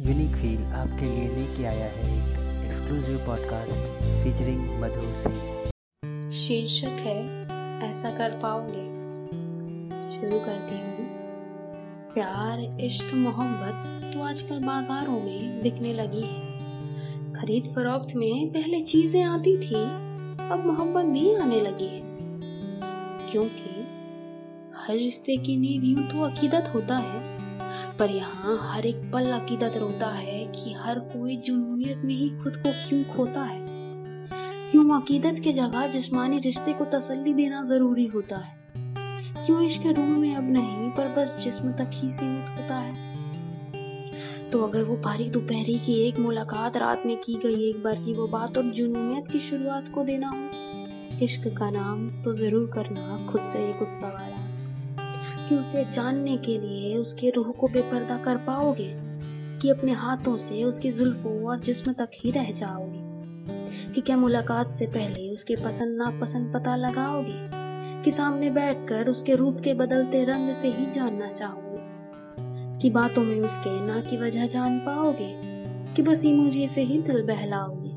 Unique feel आपके लिए लेके आया है एक exclusive podcast featuring Madhu Singh. शीर्षक है, ऐसा कर पाओगे। शुरू करती हूँ। प्यार, इश्क, मोहब्बत तो आजकल बाजारों में बिकने लगी है। खरीद फरोख्त में पहले चीज़ें आती थी, अब मोहब्बत भी आने लगी है। क्योंकि हर रिश्ते की नींव यूँ तो अकीदत होता है। पर यहाँ हर एक पल अकीदत रोता है कि हर कोई जुनूनियत में ही खुद को क्यों खोता है? क्यों अकीदत के जगह जिस्मानी रिश्ते को तसल्ली देना ज़रूरी होता है? क्यों इश्क रूह में अब नहीं, पर बस जिस्म तक ही सीमित होता है? तो अगर वो भारी दोपहरी की एक मुलाकात रात में की गई एक बार की वो बात और जुनूनियत की शुरुआत को देना हो। इश्क का नाम तो ज़रूर करना खुद से ये कुछ सवाल है। कि उसे जानने के लिए उसके रूह को बेपर्दा कर पाओगे, कि अपने हाथों से उसकी जुल्फों और जिस्म तक ही रह जाओगे, कि क्या मुलाकात से पहले उसके पसंद नापसंद पता लगाओगे, कि सामने बैठकर उसके रूप के बदलते रंग से ही जानना चाहोगे, कि बातों में उसके ना की वजह जान पाओगे, कि बस इमोजी से ही दिल बहलाओगे,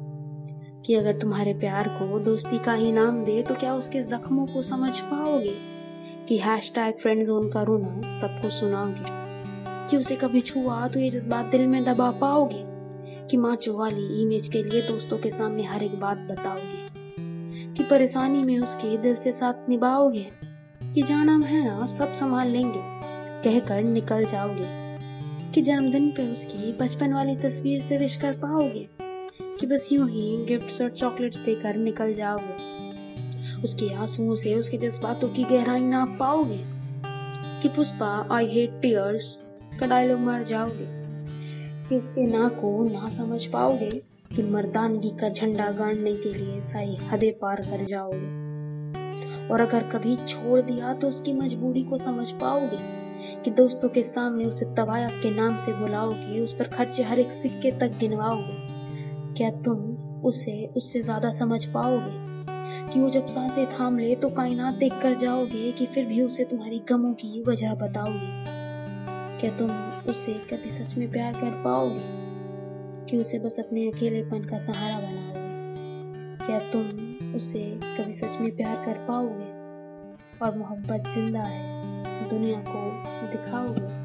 कि अगर तुम्हारे प्यार को दोस्ती का ही नाम दे तो क्या उसके जख्मों को समझ पाओगे कि हैश टैग फ्रेंड जोन का रोना सबको सुनाओगे कि उसे कभी छुआ तो ये जज्बात दिल में दबा पाओगे? कि माचो वाली इमेज के लिए दोस्तों के सामने हर एक बात बताओगे? कि परेशानी में उसके दिल से साथ निभाओगे? कि जाना है ना, सब संभाल लेंगे, कहकर निकल जाओगे। कि जन्मदिन पे उसकी बचपन वाली तस्वीर से विश कर पाओगे? कि बस यूँ ही गिफ्ट्स और चॉकलेट्स देकर निकल जाओगे। उसके आंसुओं से उसके जज्बातों की गहराई नाप पाओगे कि पुष्पा आई हेट टीयर्स का डायलॉग मर जाओगे। कि उसके ना को ना समझ पाओगे कि मर्दानगी का झंडा गाड़ने के लिए सारी हदें पार कर जाओगे। और अगर कभी छोड़ दिया तो उसकी मजबूरी को समझ पाओगे कि दोस्तों के सामने उसे तवायफ के नाम से बुलाओगे, उस पर खर्चे हर एक सिक्के तक गिनवाओगे। क्या तुम उसे, उससे ज़्यादा समझ पाओगे? कि वो जब साँसें थाम ले तो कायनात देख कर जाओगे कि फिर भी उसे तुम्हारी गमों की वजह बताओगे। क्या तुम उसे कभी सच में प्यार कर पाओगे कि उसे बस अपने अकेलेपन का सहारा बनाओगे क्या तुम उसे कभी सच में प्यार कर पाओगे? और मोहब्बत ज़िंदा है, दुनिया को दिखाओगे?